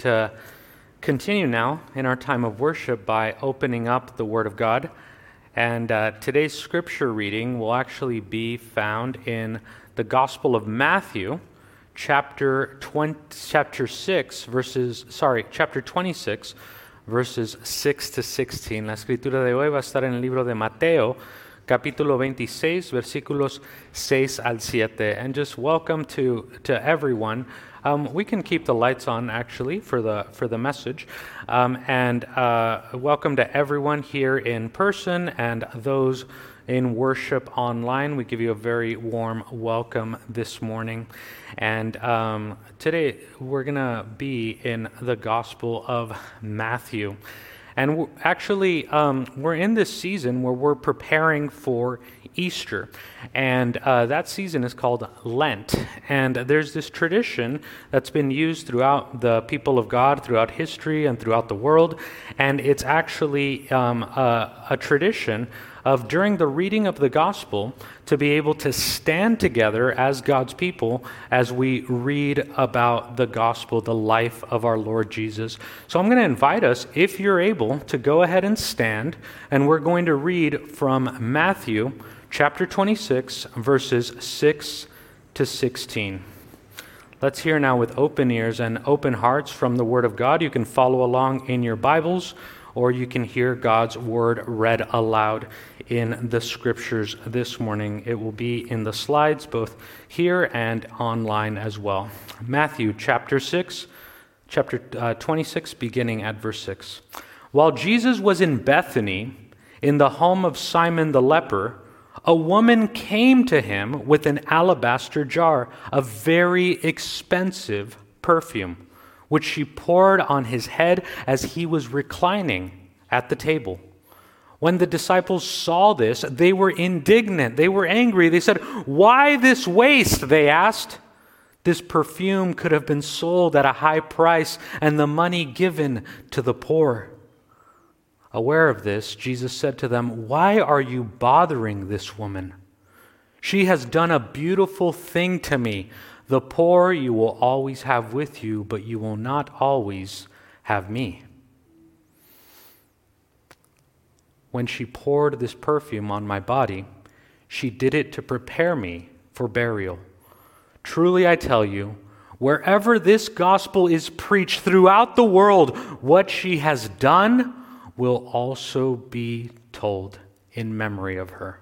to continue now in our time of worship by opening up the Word of God. And uh, today's scripture reading will actually be found in the Gospel of Matthew, chapter 20, chapter 6 verses sorry, chapter 26 verses 6 to 16. La escritura de hoy va a estar en el libro de Mateo, capítulo 26, versículos 6 al 7. And just welcome to to everyone. Um, we can keep the lights on actually for the for the message, um, and uh, welcome to everyone here in person and those in worship online. We give you a very warm welcome this morning, and um, today we're gonna be in the Gospel of Matthew. And actually, um, we're in this season where we're preparing for Easter. And uh, that season is called Lent. And there's this tradition that's been used throughout the people of God, throughout history, and throughout the world. And it's actually um, a, a tradition of during the reading of the gospel to be able to stand together as God's people as we read about the gospel, the life of our Lord Jesus. So I'm going to invite us, if you're able, to go ahead and stand, and we're going to read from Matthew chapter 26, verses 6 to 16. Let's hear now with open ears and open hearts from the Word of God. You can follow along in your Bibles, or you can hear God's Word read aloud in the Scriptures this morning. It will be in the slides, both here and online as well. Matthew chapter 6, chapter uh, 26, beginning at verse 6. While Jesus was in Bethany, in the home of Simon the leper, a woman came to him with an alabaster jar of very expensive perfume, which she poured on his head as he was reclining at the table. When the disciples saw this, they were indignant. They were angry. They said, Why this waste? They asked. This perfume could have been sold at a high price and the money given to the poor. Aware of this, Jesus said to them, Why are you bothering this woman? She has done a beautiful thing to me. The poor you will always have with you, but you will not always have me. When she poured this perfume on my body, she did it to prepare me for burial. Truly I tell you, wherever this gospel is preached throughout the world, what she has done, will also be told in memory of her.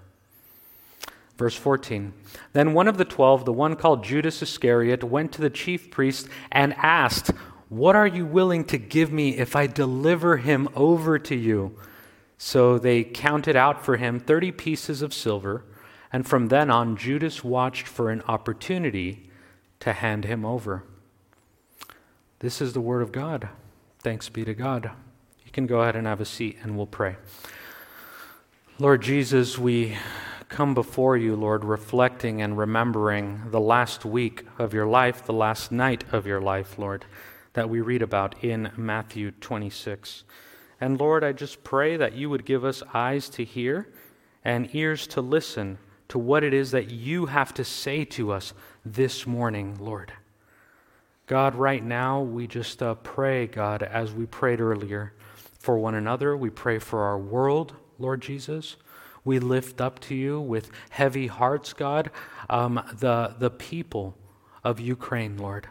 Verse 14 Then one of the twelve, the one called Judas Iscariot, went to the chief priest and asked, What are you willing to give me if I deliver him over to you? So they counted out for him 30 pieces of silver, and from then on, Judas watched for an opportunity to hand him over. This is the word of God. Thanks be to God. Can go ahead and have a seat and we'll pray. Lord Jesus, we come before you, Lord, reflecting and remembering the last week of your life, the last night of your life, Lord, that we read about in Matthew 26. And Lord, I just pray that you would give us eyes to hear and ears to listen to what it is that you have to say to us this morning, Lord. God, right now, we just uh, pray, God, as we prayed earlier, for one another. We pray for our world, Lord Jesus. We lift up to you with heavy hearts, God, um, the, the people of Ukraine, Lord,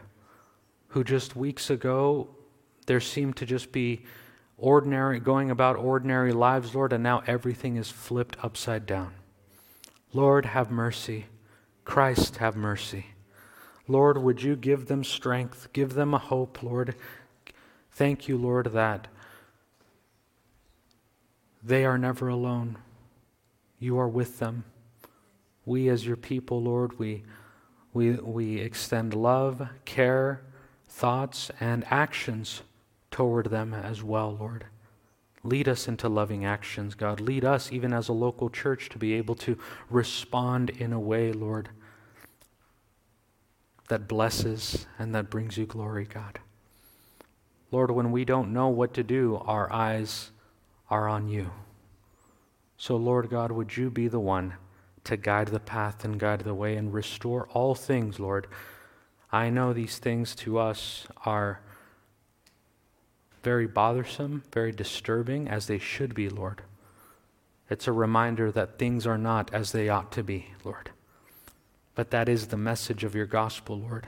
who just weeks ago there seemed to just be ordinary, going about ordinary lives, Lord, and now everything is flipped upside down. Lord, have mercy. Christ, have mercy. Lord, would you give them strength, give them a hope, Lord. Thank you, Lord, that they are never alone. You are with them. We, as your people, Lord, we, we, we extend love, care, thoughts, and actions toward them as well, Lord. Lead us into loving actions, God. Lead us, even as a local church, to be able to respond in a way, Lord, that blesses and that brings you glory, God. Lord, when we don't know what to do, our eyes are on you. So, Lord God, would you be the one to guide the path and guide the way and restore all things, Lord? I know these things to us are very bothersome, very disturbing, as they should be, Lord. It's a reminder that things are not as they ought to be, Lord. But that is the message of your gospel, Lord,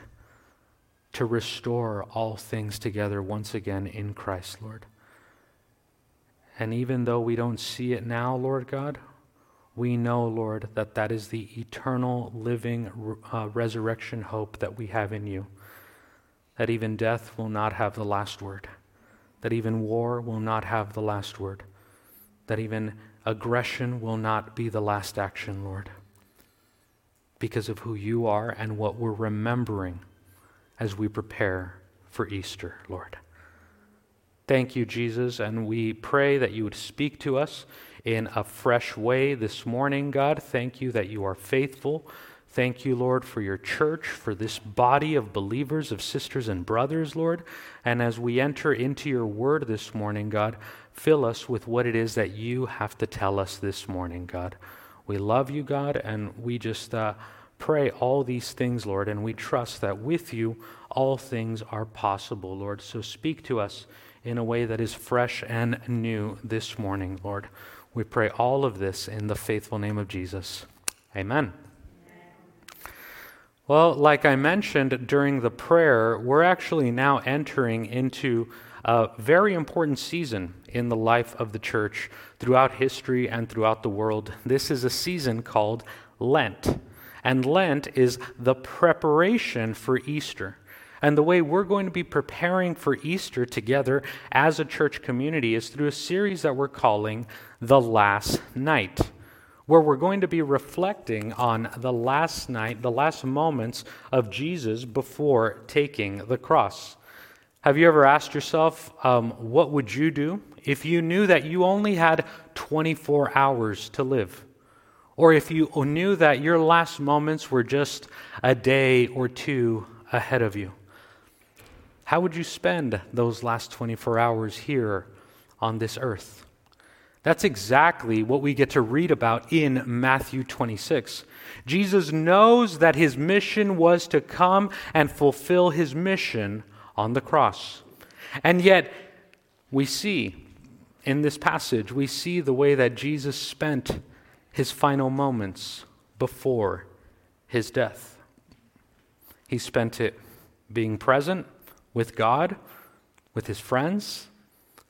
to restore all things together once again in Christ, Lord. And even though we don't see it now, Lord God, we know, Lord, that that is the eternal, living uh, resurrection hope that we have in you. That even death will not have the last word, that even war will not have the last word, that even aggression will not be the last action, Lord, because of who you are and what we're remembering as we prepare for Easter, Lord. Thank you, Jesus, and we pray that you would speak to us in a fresh way this morning, God. Thank you that you are faithful. Thank you, Lord, for your church, for this body of believers, of sisters and brothers, Lord. And as we enter into your word this morning, God, fill us with what it is that you have to tell us this morning, God. We love you, God, and we just uh, pray all these things, Lord, and we trust that with you all things are possible, Lord. So speak to us in a way that is fresh and new this morning, Lord. We pray all of this in the faithful name of Jesus. Amen. Well, like I mentioned during the prayer, we're actually now entering into a very important season in the life of the church throughout history and throughout the world. This is a season called Lent. And Lent is the preparation for Easter. And the way we're going to be preparing for Easter together as a church community is through a series that we're calling The Last Night, where we're going to be reflecting on the last night, the last moments of Jesus before taking the cross. Have you ever asked yourself, um, what would you do if you knew that you only had 24 hours to live? Or if you knew that your last moments were just a day or two ahead of you? How would you spend those last 24 hours here on this earth? That's exactly what we get to read about in Matthew 26. Jesus knows that his mission was to come and fulfill his mission on the cross. And yet, we see in this passage, we see the way that Jesus spent his final moments before his death. He spent it being present with God, with his friends,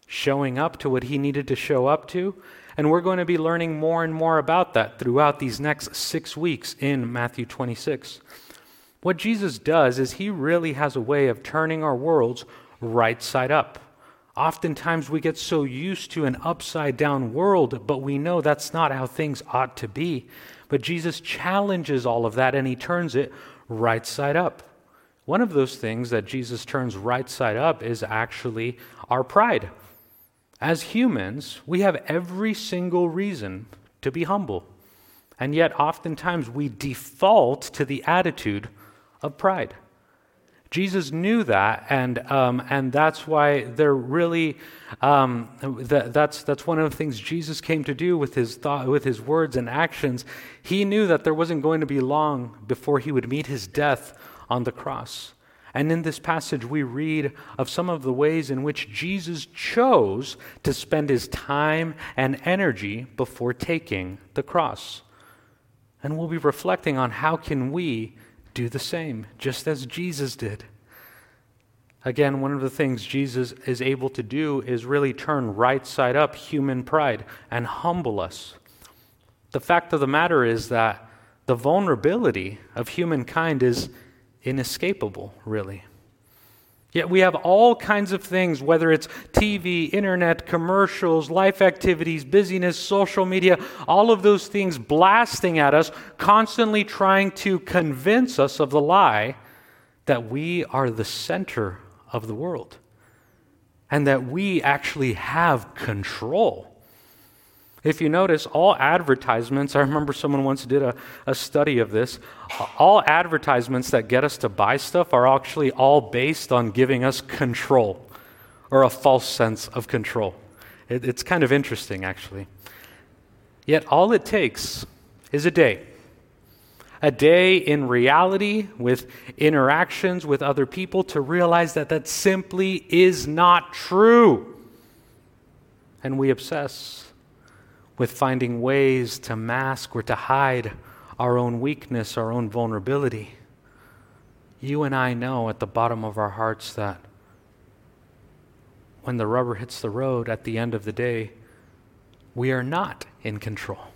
showing up to what he needed to show up to. And we're going to be learning more and more about that throughout these next six weeks in Matthew 26. What Jesus does is he really has a way of turning our worlds right side up. Oftentimes we get so used to an upside down world, but we know that's not how things ought to be. But Jesus challenges all of that and he turns it right side up. One of those things that Jesus turns right side up is actually our pride. As humans, we have every single reason to be humble. And yet, oftentimes, we default to the attitude of pride. Jesus knew that, and, um, and that's why they're really, um, that, that's, that's one of the things Jesus came to do with his, thought, with his words and actions. He knew that there wasn't going to be long before he would meet his death on the cross. And in this passage, we read of some of the ways in which Jesus chose to spend his time and energy before taking the cross. And we'll be reflecting on how can we do the same, just as Jesus did. Again, one of the things Jesus is able to do is really turn right side up human pride and humble us. The fact of the matter is that the vulnerability of humankind is inescapable, really. Yet we have all kinds of things, whether it's TV, internet, commercials, life activities, busyness, social media, all of those things blasting at us, constantly trying to convince us of the lie that we are the center of the world and that we actually have control. If you notice, all advertisements, I remember someone once did a, a study of this, all advertisements that get us to buy stuff are actually all based on giving us control or a false sense of control. It, it's kind of interesting, actually. Yet all it takes is a day, a day in reality with interactions with other people to realize that that simply is not true. And we obsess with finding ways to mask or to hide our own weakness, our own vulnerability. You and I know at the bottom of our hearts that when the rubber hits the road at the end of the day, we are not in control.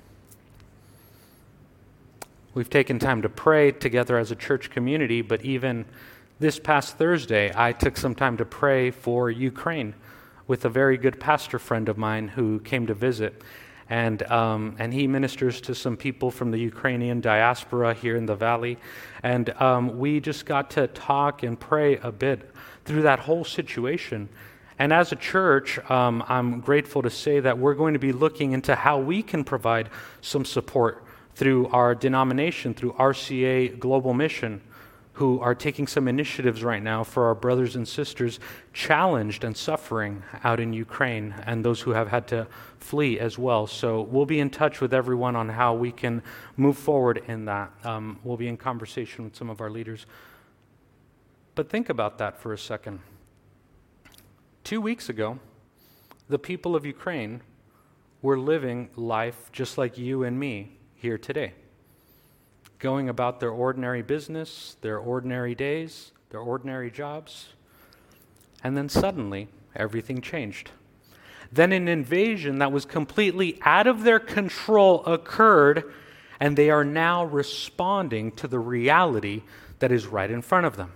We've taken time to pray together as a church community, but even this past Thursday, I took some time to pray for Ukraine with a very good pastor friend of mine who came to visit. And, um, and he ministers to some people from the Ukrainian diaspora here in the valley. And um, we just got to talk and pray a bit through that whole situation. And as a church, um, I'm grateful to say that we're going to be looking into how we can provide some support through our denomination, through RCA Global Mission, who are taking some initiatives right now for our brothers and sisters challenged and suffering out in Ukraine and those who have had to flee as well. So we'll be in touch with everyone on how we can move forward in that. Um, we'll be in conversation with some of our leaders. But think about that for a second. Two weeks ago, the people of Ukraine were living life just like you and me here today, going about their ordinary business, their ordinary days, their ordinary jobs. And then suddenly, everything changed. Then an invasion that was completely out of their control occurred, and they are now responding to the reality that is right in front of them.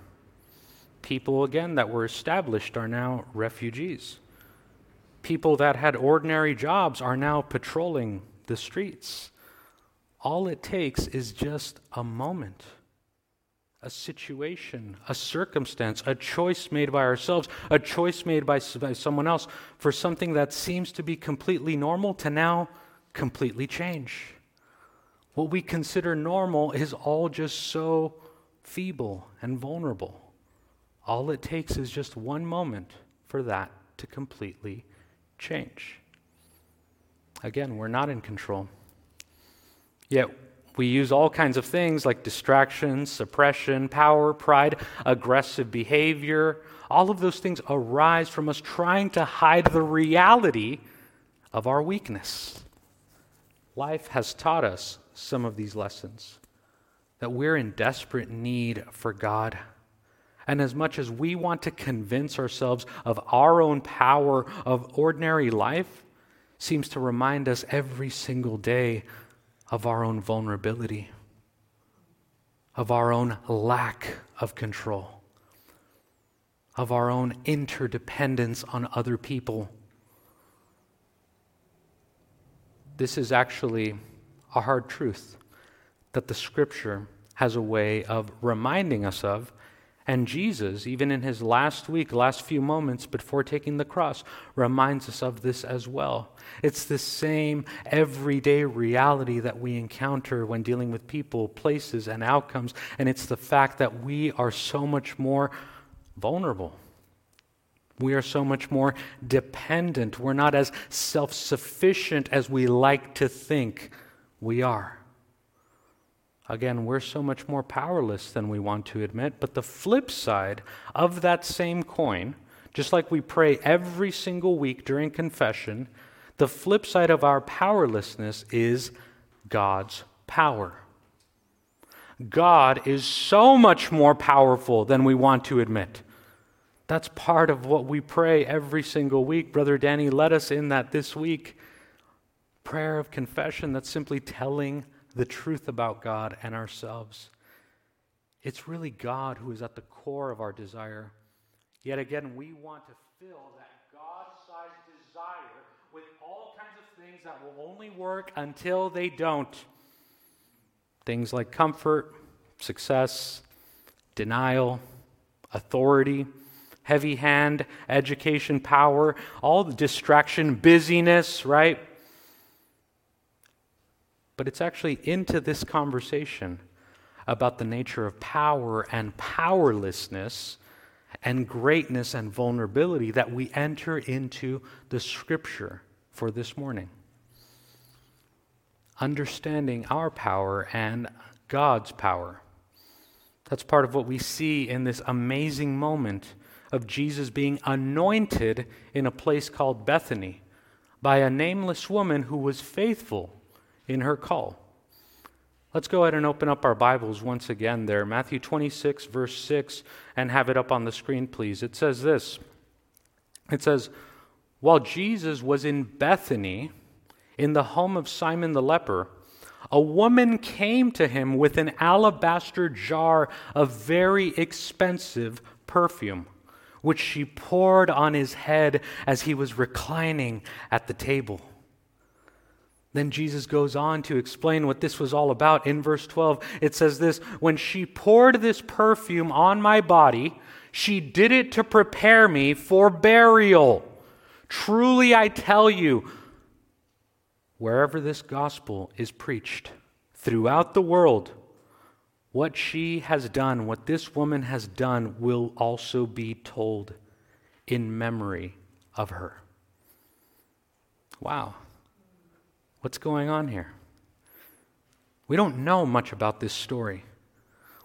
People, again, that were established are now refugees. People that had ordinary jobs are now patrolling the streets. All it takes is just a moment, a situation, a circumstance, a choice made by ourselves, a choice made by, someone else for something that seems to be completely normal to now completely change. What we consider normal is all just so feeble and vulnerable. All it takes is just one moment for that to completely change. Again, we're not in control. Yet we use all kinds of things like distraction, suppression, power, pride, aggressive behavior. All of those things arise from us trying to hide the reality of our weakness. Life has taught us some of these lessons that we're in desperate need for God. And as much as we want to convince ourselves of our own power of ordinary life, seems to remind us every single day of our own vulnerability, of our own lack of control, of our own interdependence on other people. This is actually a hard truth that the scripture has a way of reminding us of and Jesus, even in his last week, last few moments before taking the cross, reminds us of this as well. It's the same everyday reality that we encounter when dealing with people, places, and outcomes. And it's the fact that we are so much more vulnerable. We are so much more dependent. We're not as self sufficient as we like to think we are. Again, we're so much more powerless than we want to admit. But the flip side of that same coin, just like we pray every single week during confession, the flip side of our powerlessness is God's power. God is so much more powerful than we want to admit. That's part of what we pray every single week. Brother Danny led us in that this week. Prayer of confession that's simply telling the truth about God and ourselves. It's really God who is at the core of our desire. Yet again, we want to fill that God sized desire with all kinds of things that will only work until they don't. Things like comfort, success, denial, authority, heavy hand, education, power, all the distraction, busyness, right? But it's actually into this conversation about the nature of power and powerlessness and greatness and vulnerability that we enter into the scripture for this morning. Understanding our power and God's power. That's part of what we see in this amazing moment of Jesus being anointed in a place called Bethany by a nameless woman who was faithful in her call. Let's go ahead and open up our Bibles once again there. Matthew 26, verse 6, and have it up on the screen, please. It says this It says, While Jesus was in Bethany, in the home of Simon the leper, a woman came to him with an alabaster jar of very expensive perfume, which she poured on his head as he was reclining at the table. Then Jesus goes on to explain what this was all about. In verse 12, it says this When she poured this perfume on my body, she did it to prepare me for burial. Truly, I tell you, wherever this gospel is preached throughout the world, what she has done, what this woman has done, will also be told in memory of her. Wow. What's going on here? We don't know much about this story.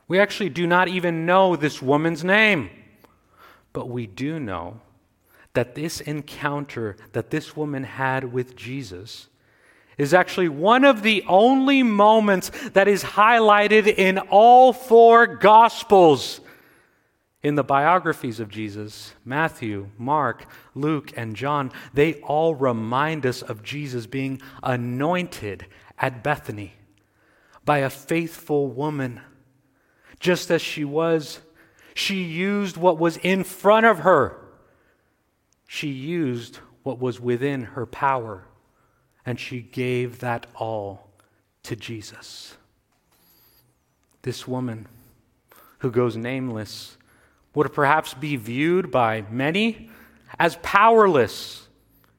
We actually do not even know this woman's name. But we do know that this encounter that this woman had with Jesus is actually one of the only moments that is highlighted in all four Gospels. In the biographies of Jesus, Matthew, Mark, Luke, and John, they all remind us of Jesus being anointed at Bethany by a faithful woman. Just as she was, she used what was in front of her, she used what was within her power and she gave that all to Jesus. This woman, who goes nameless, would perhaps be viewed by many as powerless.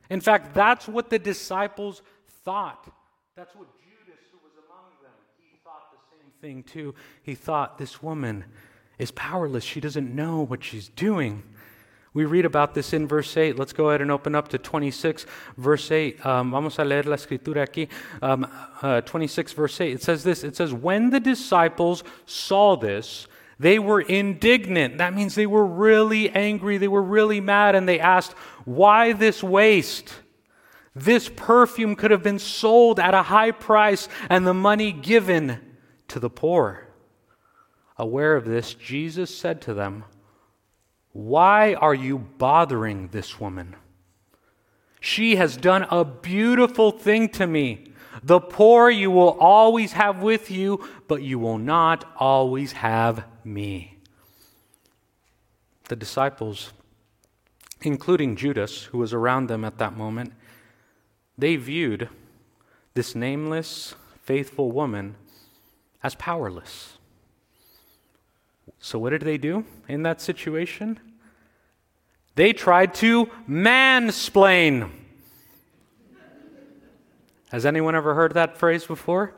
In fact, that's what the disciples thought. That's what Judas, who was among them, he thought the same thing too. He thought this woman is powerless. She doesn't know what she's doing. We read about this in verse 8. Let's go ahead and open up to 26, verse 8. Um, vamos a leer la escritura aquí. Um, uh, 26, verse 8. It says this It says, When the disciples saw this, they were indignant. That means they were really angry. They were really mad. And they asked, Why this waste? This perfume could have been sold at a high price and the money given to the poor. Aware of this, Jesus said to them, why are you bothering this woman? She has done a beautiful thing to me. The poor you will always have with you, but you will not always have me. The disciples, including Judas, who was around them at that moment, they viewed this nameless, faithful woman as powerless. So, what did they do in that situation? They tried to mansplain. Has anyone ever heard that phrase before?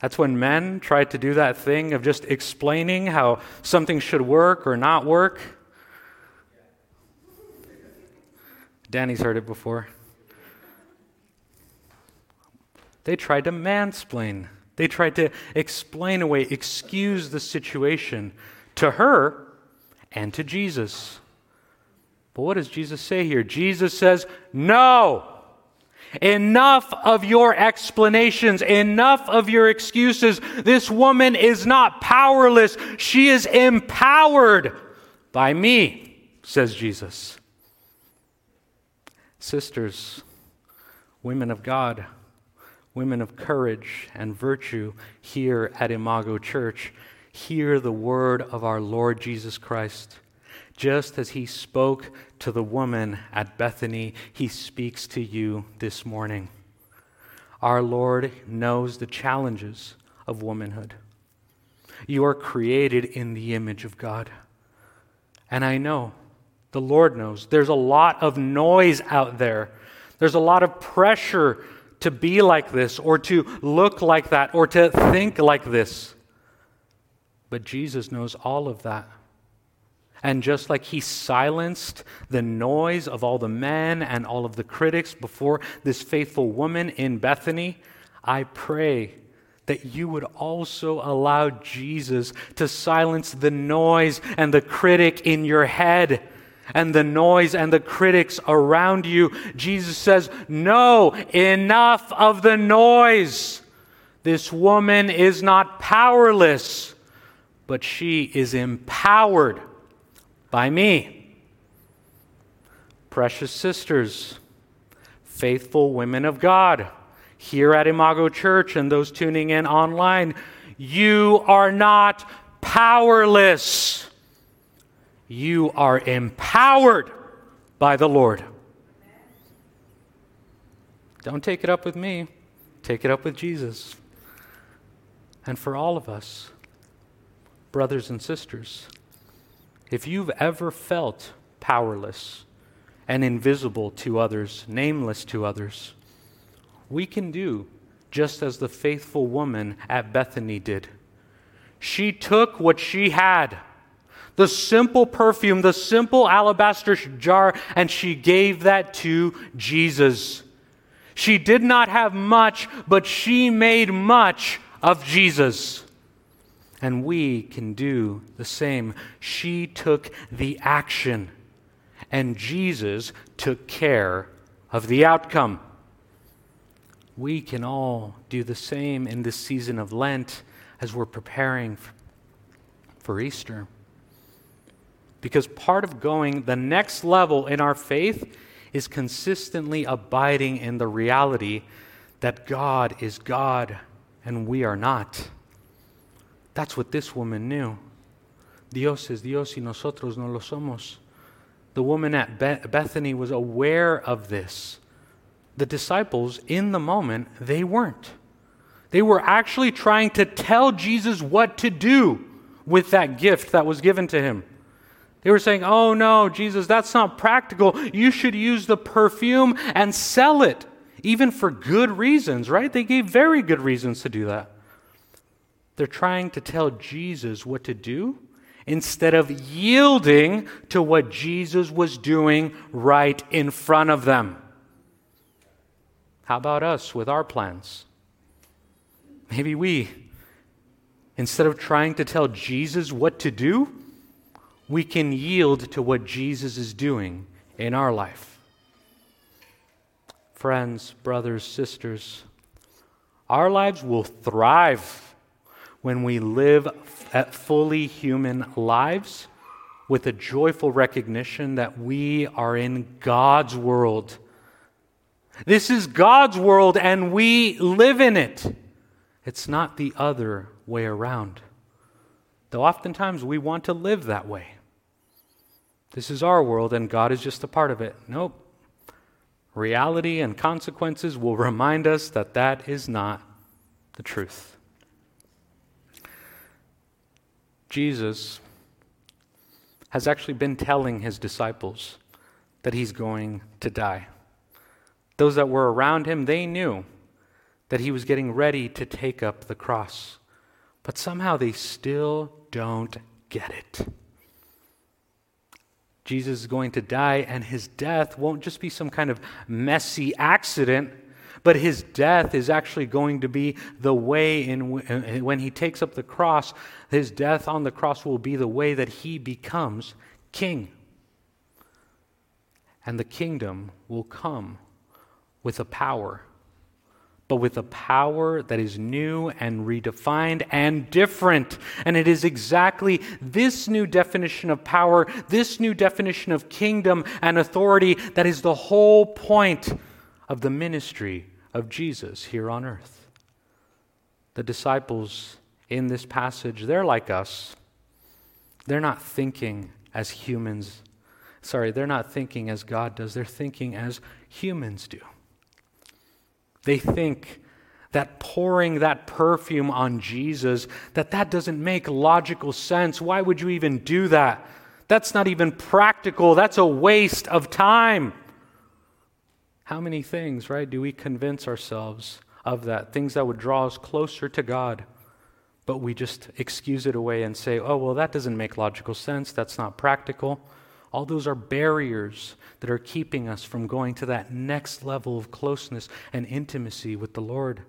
That's when men try to do that thing of just explaining how something should work or not work. Danny's heard it before. They tried to mansplain. They tried to explain away, excuse the situation to her and to Jesus. But what does Jesus say here? Jesus says, No. Enough of your explanations, enough of your excuses. This woman is not powerless, she is empowered by me, says Jesus. Sisters, women of God, women of courage and virtue here at Imago Church, hear the word of our Lord Jesus Christ. Just as he spoke to the woman at Bethany, he speaks to you this morning. Our Lord knows the challenges of womanhood. You are created in the image of God. And I know, the Lord knows, there's a lot of noise out there. There's a lot of pressure to be like this, or to look like that, or to think like this. But Jesus knows all of that. And just like he silenced the noise of all the men and all of the critics before this faithful woman in Bethany, I pray that you would also allow Jesus to silence the noise and the critic in your head and the noise and the critics around you. Jesus says, No, enough of the noise. This woman is not powerless, but she is empowered by me. Precious sisters, faithful women of God, here at Imago Church and those tuning in online, you are not powerless. You are empowered by the Lord. Don't take it up with me, take it up with Jesus. And for all of us, brothers and sisters, if you've ever felt powerless and invisible to others, nameless to others, we can do just as the faithful woman at Bethany did. She took what she had, the simple perfume, the simple alabaster jar, and she gave that to Jesus. She did not have much, but she made much of Jesus. And we can do the same. She took the action, and Jesus took care of the outcome. We can all do the same in this season of Lent as we're preparing for Easter. Because part of going the next level in our faith is consistently abiding in the reality that God is God and we are not. That's what this woman knew. Dios es Dios y nosotros no lo somos. The woman at Bethany was aware of this. The disciples, in the moment, they weren't. They were actually trying to tell Jesus what to do with that gift that was given to him. They were saying, Oh no, Jesus, that's not practical. You should use the perfume and sell it even for good reasons, right? They gave very good reasons to do that. They're trying to tell Jesus what to do instead of yielding to what Jesus was doing right in front of them. How about us with our plans? Maybe we, instead of trying to tell Jesus what to do, we can yield to what Jesus is doing in our life friends, brothers, sisters, our lives will thrive when we live at fully human lives with a joyful recognition that we are in God's world. This is God's world and we live in it. It's not the other way around. Though oftentimes we want to live that way. This is our world and God is just a part of it. Nope reality and consequences will remind us that that is not the truth. Jesus has actually been telling his disciples that he's going to die. Those that were around him, they knew that he was getting ready to take up the cross. But somehow they still don't get it. Jesus is going to die, and his death won't just be some kind of messy accident, but his death is actually going to be the way in uh, when he takes up the cross, his death on the cross will be the way that he becomes king. And the kingdom will come with a power but with a power that is new and redefined and different. And it is exactly this new definition of power, this new definition of kingdom and authority that is the whole point of the ministry of Jesus here on earth. The disciples in this passage, they're like us. They're not thinking as humans. Sorry, they're not thinking as God does. They're thinking as humans do. They think that pouring that perfume on Jesus that that doesn't make logical sense. Why would you even do that? That's not even practical. That's a waste of time. How many things, right, do we convince ourselves of that? Things that would draw us closer to God. But we just excuse it away and say, oh, well, that doesn't make logical sense. That's not practical. All those are barriers that are keeping us from going to that next level of closeness and intimacy with the Lord.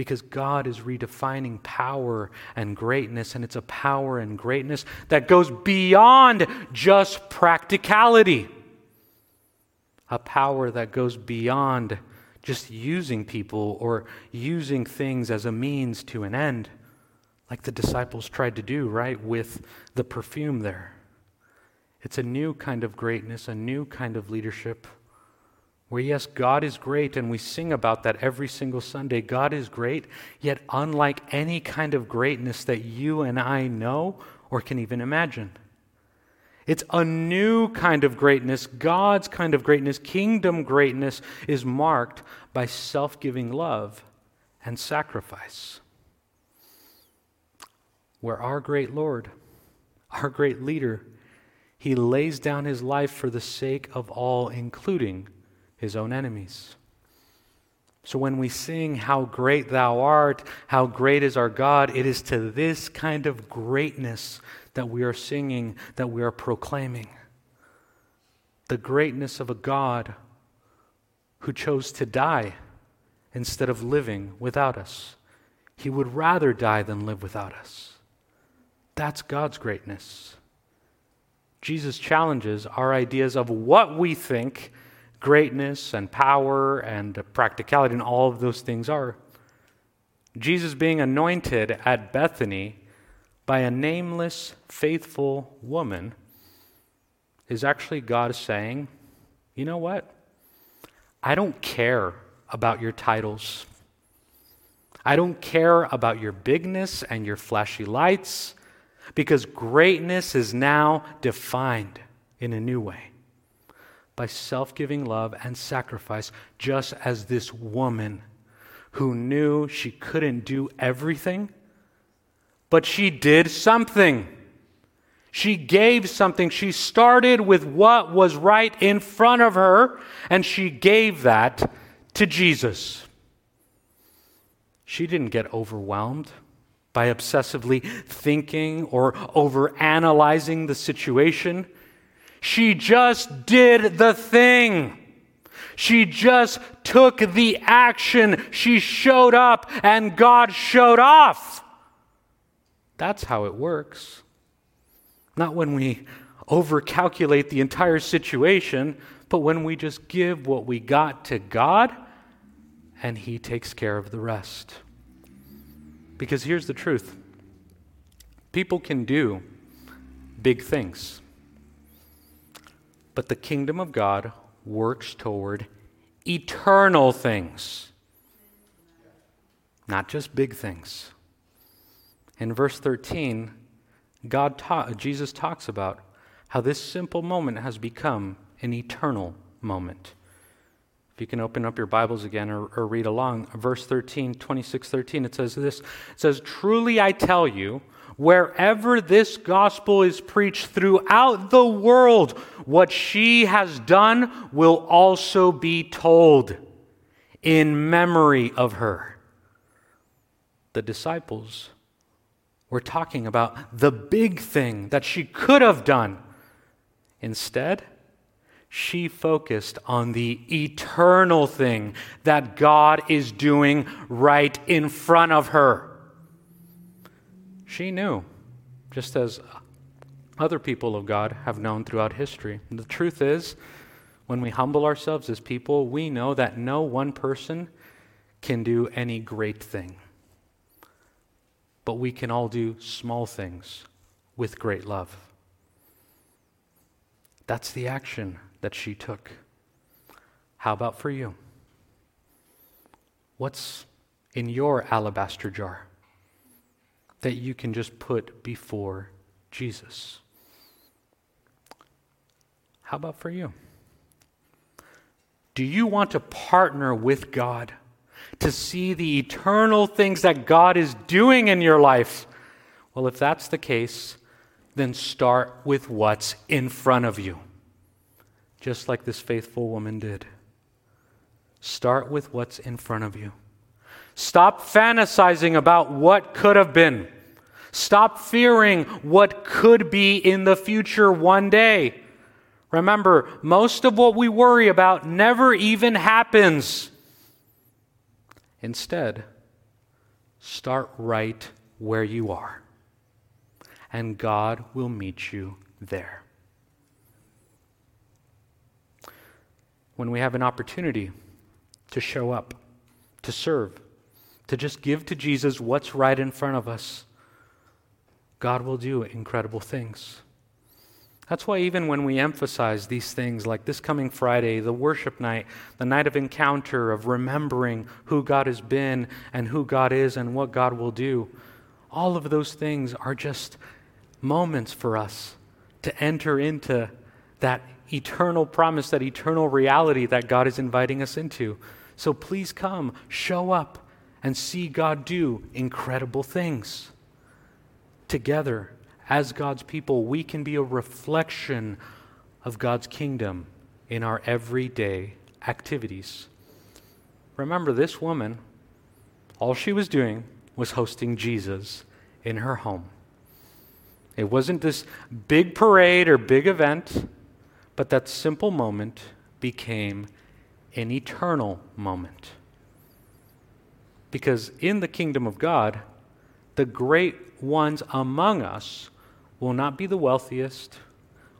because God is redefining power and greatness, and it's a power and greatness that goes beyond just practicality. A power that goes beyond just using people or using things as a means to an end, like the disciples tried to do, right, with the perfume there. It's a new kind of greatness, a new kind of leadership where, yes, God is great, and we sing about that every single Sunday. God is great, yet unlike any kind of greatness that you and I know or can even imagine. It's a new kind of greatness. God's kind of greatness, kingdom greatness, is marked by self giving love and sacrifice. Where our great Lord, our great leader, he lays down his life for the sake of all, including his own enemies. So when we sing, How great thou art, how great is our God, it is to this kind of greatness that we are singing, that we are proclaiming. The greatness of a God who chose to die instead of living without us. He would rather die than live without us. That's God's greatness. Jesus challenges our ideas of what we think greatness and power and practicality and all of those things are. Jesus being anointed at Bethany by a nameless, faithful woman is actually God saying, you know what? I don't care about your titles. I don't care about your bigness and your flashy lights because greatness is now defined in a new way by self giving love and sacrifice, just as this woman who knew she couldn't do everything, but she did something. She gave something. She started with what was right in front of her, and she gave that to Jesus. She didn't get overwhelmed by obsessively thinking or over analyzing the situation. She just did the thing. She just took the action. She showed up and God showed off. That's how it works. Not when we overcalculate the entire situation, but when we just give what we got to God and He takes care of the rest. Because here's the truth people can do big things. But the kingdom of God works toward eternal things, not just big things. In verse 13, God ta- Jesus talks about how this simple moment has become an eternal moment. If you can open up your Bibles again or, or read along, verse 13, 26, 13, it says this. It says, Truly I tell you, wherever this gospel is preached throughout the world, what she has done will also be told in memory of her. The disciples were talking about the big thing that she could have done. Instead, she focused on the eternal thing that God is doing right in front of her. She knew, just as other people of God have known throughout history. The truth is, when we humble ourselves as people, we know that no one person can do any great thing. But we can all do small things with great love. That's the action that she took. How about for you? What's in your alabaster jar? that you can just put before Jesus. How about for you? Do you want to partner with God to see the eternal things that God is doing in your life? Well, if that's the case, then start with what's in front of you, just like this faithful woman did. Start with what's in front of you. Stop fantasizing about what could have been. Stop fearing what could be in the future one day. Remember, most of what we worry about never even happens. Instead, start right where you are, and God will meet you there. When we have an opportunity to show up, to serve, to just give to Jesus what's right in front of us, God will do incredible things. That's why, even when we emphasize these things like this coming Friday, the worship night, the night of encounter, of remembering who God has been and who God is and what God will do, all of those things are just moments for us to enter into that eternal promise, that eternal reality that God is inviting us into. So please come, show up, and see God do incredible things. Together, as God's people, we can be a reflection of God's kingdom in our everyday activities. Remember, this woman, all she was doing was hosting Jesus in her home. It wasn't this big parade or big event, but that simple moment became an eternal moment. Because in the kingdom of God, the great ones among us will not be the wealthiest,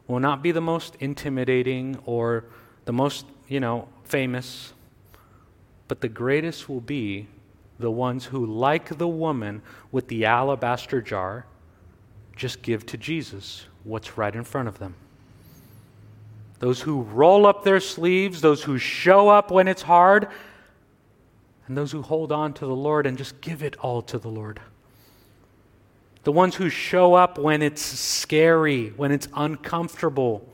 will not be the most intimidating or the most, you know, famous, but the greatest will be the ones who, like the woman with the alabaster jar, just give to Jesus what's right in front of them. Those who roll up their sleeves, those who show up when it's hard, and those who hold on to the Lord and just give it all to the Lord the ones who show up when it's scary, when it's uncomfortable.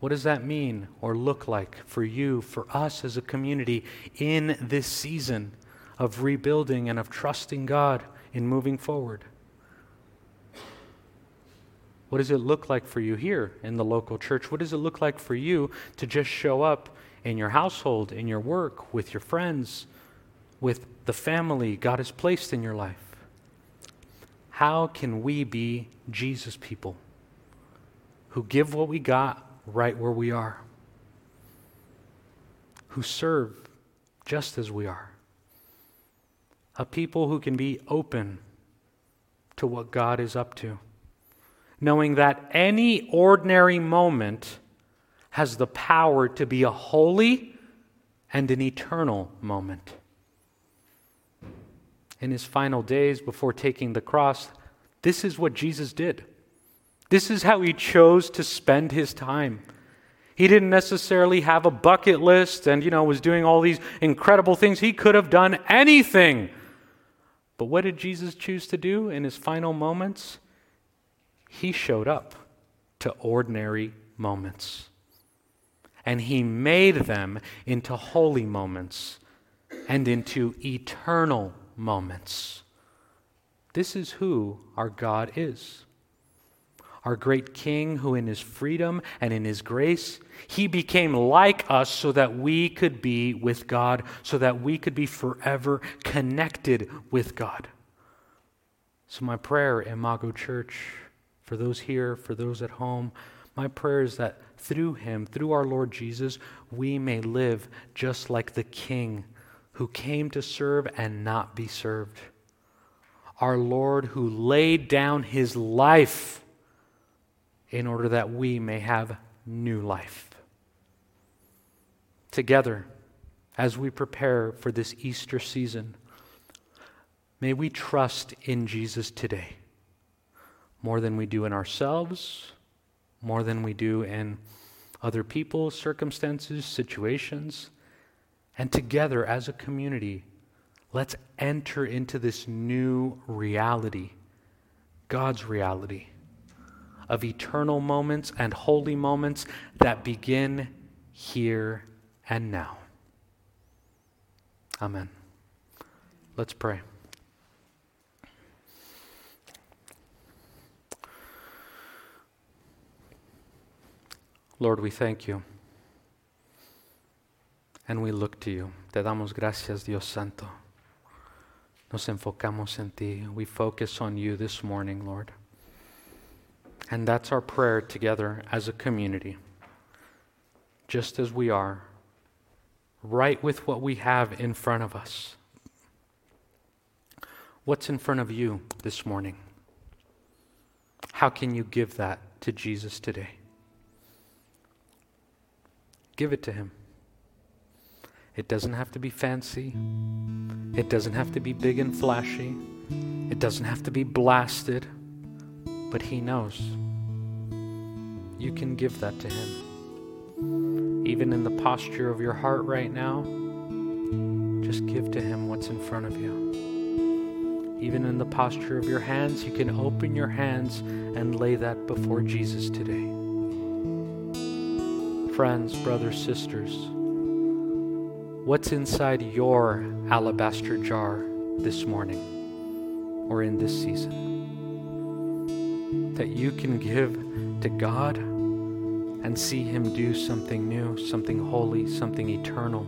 What does that mean or look like for you, for us as a community in this season of rebuilding and of trusting God in moving forward? What does it look like for you here in the local church? What does it look like for you to just show up in your household, in your work, with your friends, with the family God has placed in your life? How can we be Jesus people who give what we got right where we are? Who serve just as we are? A people who can be open to what God is up to, knowing that any ordinary moment has the power to be a holy and an eternal moment in his final days before taking the cross, this is what Jesus did. This is how he chose to spend his time. He didn't necessarily have a bucket list and, you know, was doing all these incredible things. He could have done anything. But what did Jesus choose to do in his final moments? He showed up to ordinary moments. And he made them into holy moments and into eternal moments. This is who our God is. Our great King, who in his freedom and in his grace, he became like us so that we could be with God, so that we could be forever connected with God. So, my prayer, Imago Church, for those here, for those at home, my prayer is that through him, through our Lord Jesus, we may live just like the King who came to serve and not be served. Our Lord who laid down his life in order that we may have new life. Together, as we prepare for this Easter season, may we trust in Jesus today more than we do in ourselves, more than we do in other people, circumstances, situations. And together as a community, let's enter into this new reality, God's reality of eternal moments and holy moments that begin here and now. Amen. Let's pray. Lord, we thank you and we look to you. Te damos gracias, Dios Santo. Nos enfocamos en ti. We focus on you this morning, Lord. And that's our prayer together as a community. Just as we are, right with what we have in front of us. What's in front of you this morning? How can you give that to Jesus today? Give it to Him. It doesn't have to be fancy. It doesn't have to be big and flashy. It doesn't have to be blasted. But He knows. You can give that to Him. Even in the posture of your heart right now, just give to Him what's in front of you. Even in the posture of your hands, you can open your hands and lay that before Jesus today. Friends, brothers, sisters, what's inside your alabaster jar this morning or in this season that you can give to God and see Him do something new, something holy, something eternal?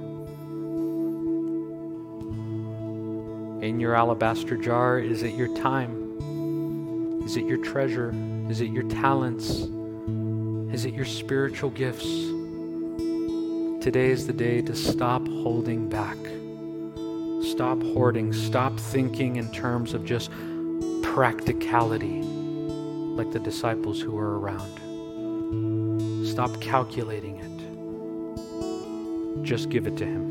in your alabaster jar? Is it your time? Is it your treasure? Is it your talents? Is it your spiritual gifts? Today is the day to stop holding back. Stop hoarding. Stop thinking in terms of just practicality, like the disciples who were around. Stop calculating it. Just give it to Him.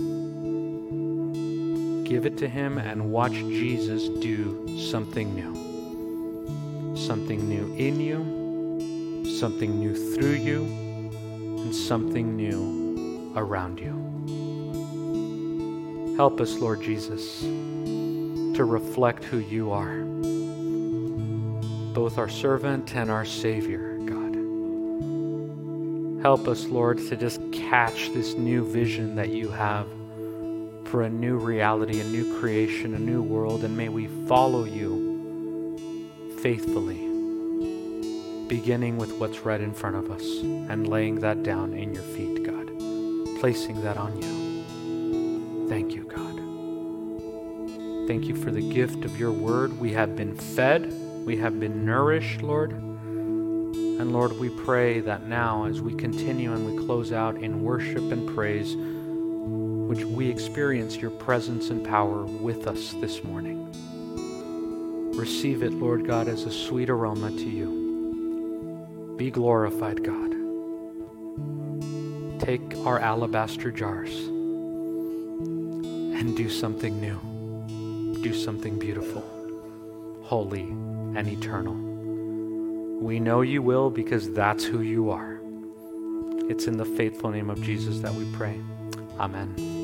Give it to Him and watch Jesus do something new. Something new in you, something new through you, and something new around you. Help us, Lord Jesus, to reflect who you are, both our servant and our Savior, God. Help us, Lord, to just catch this new vision that you have for a new reality, a new creation, a new world, and may we follow you faithfully, beginning with what's right in front of us and laying that down in your feet, placing that on you. Thank you, God. Thank you for the gift of your word. We have been fed, we have been nourished, Lord. And Lord, we pray that now, as we continue and we close out in worship and praise, which we experience your presence and power with us this morning. Receive it, Lord God, as a sweet aroma to you. Be glorified, God. Take our alabaster jars and do something new. Do something beautiful, holy, and eternal. We know you will because that's who you are. It's in the faithful name of Jesus that we pray. Amen.